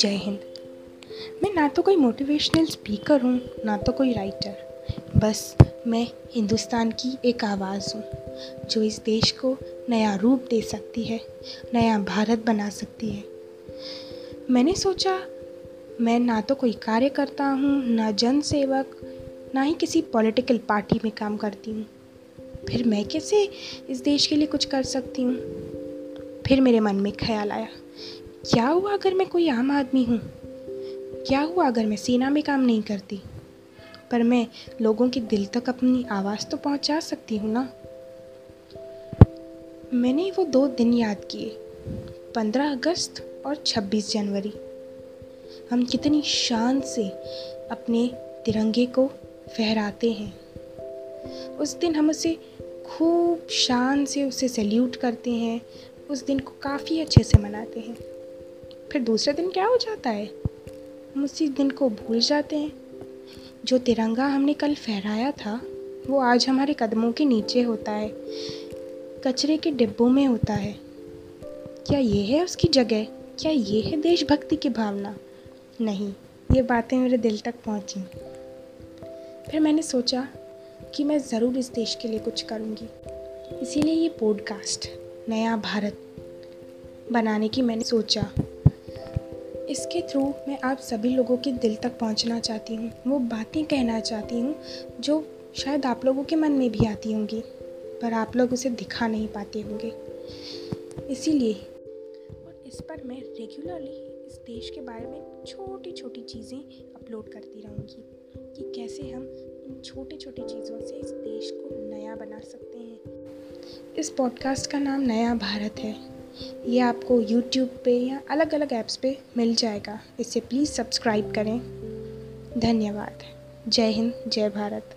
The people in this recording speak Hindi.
जय हिंद। मैं ना तो कोई मोटिवेशनल स्पीकर हूँ, ना तो कोई राइटर बस मैं हिंदुस्तान की एक आवाज़ हूँ, जो इस देश को नया रूप दे सकती है, नया भारत बना सकती है। मैंने सोचा, मैं ना तो कोई कार्य करता हूँ, ना जन सेवक ना ही किसी पॉलिटिकल पार्टी में काम करती हूँ। फिर मैं कैसे इस देश के लिए कुछ कर सकती हूँ? फिर मेरे मन में ख्याल आया। क्या हुआ अगर मैं कोई आम आदमी हूँ? क्या हुआ अगर मैं सेना में काम नहीं करती? पर मैं लोगों के दिल तक अपनी आवाज़ तो पहुँचा सकती हूँ ना? मैंने वो दो दिन याद किए, पंद्रह अगस्त और छब्बीस जनवरी। हम कितनी शान से अपने तिरंगे को फहराते हैं। उस दिन हम उसे खूब शान से उसे सैल्यूट करते हैं, उस दिन को काफ़ी अच्छे से मनाते हैं। फिर दूसरे दिन क्या हो जाता है? हम उसी दिन को भूल जाते हैं। जो तिरंगा हमने कल फहराया था, वो आज हमारे कदमों के नीचे होता है। कचरे के डिब्बों में होता है। क्या ये है उसकी जगह? क्या ये है देशभक्ति की भावना? नहीं, ये बातें मेरे दिल तक पहुँची। फिर मैंने सोचा कि मैं ज़रूर इस देश के लिए कुछ करूँगी। इसीलिए ये पॉडकास्ट नया भारत, बनाने की मैंने सोचा। इसके थ्रू मैं आप सभी लोगों के दिल तक पहुँचना चाहती हूँ। वो बातें कहना चाहती हूँ, जो शायद आप लोगों के मन में भी आती होंगी, पर आप लोग उसे दिखा नहीं पाते होंगे। इसीलिए, और इस पर मैं रेगुलरली इस देश के बारे में छोटी छोटी चीज़ें अपलोड करती रहूँगी, कि कैसे हम इन छोटी छोटी चीज़ों से इस देश को नया बना सकते हैं। इस पॉडकास्ट का नाम नया भारत है। ये आपको यूट्यूब पे या अलग अलग ऐप्स पे मिल जाएगा। इसे प्लीज़ सब्सक्राइब करें। धन्यवाद। जय हिंद, जय भारत।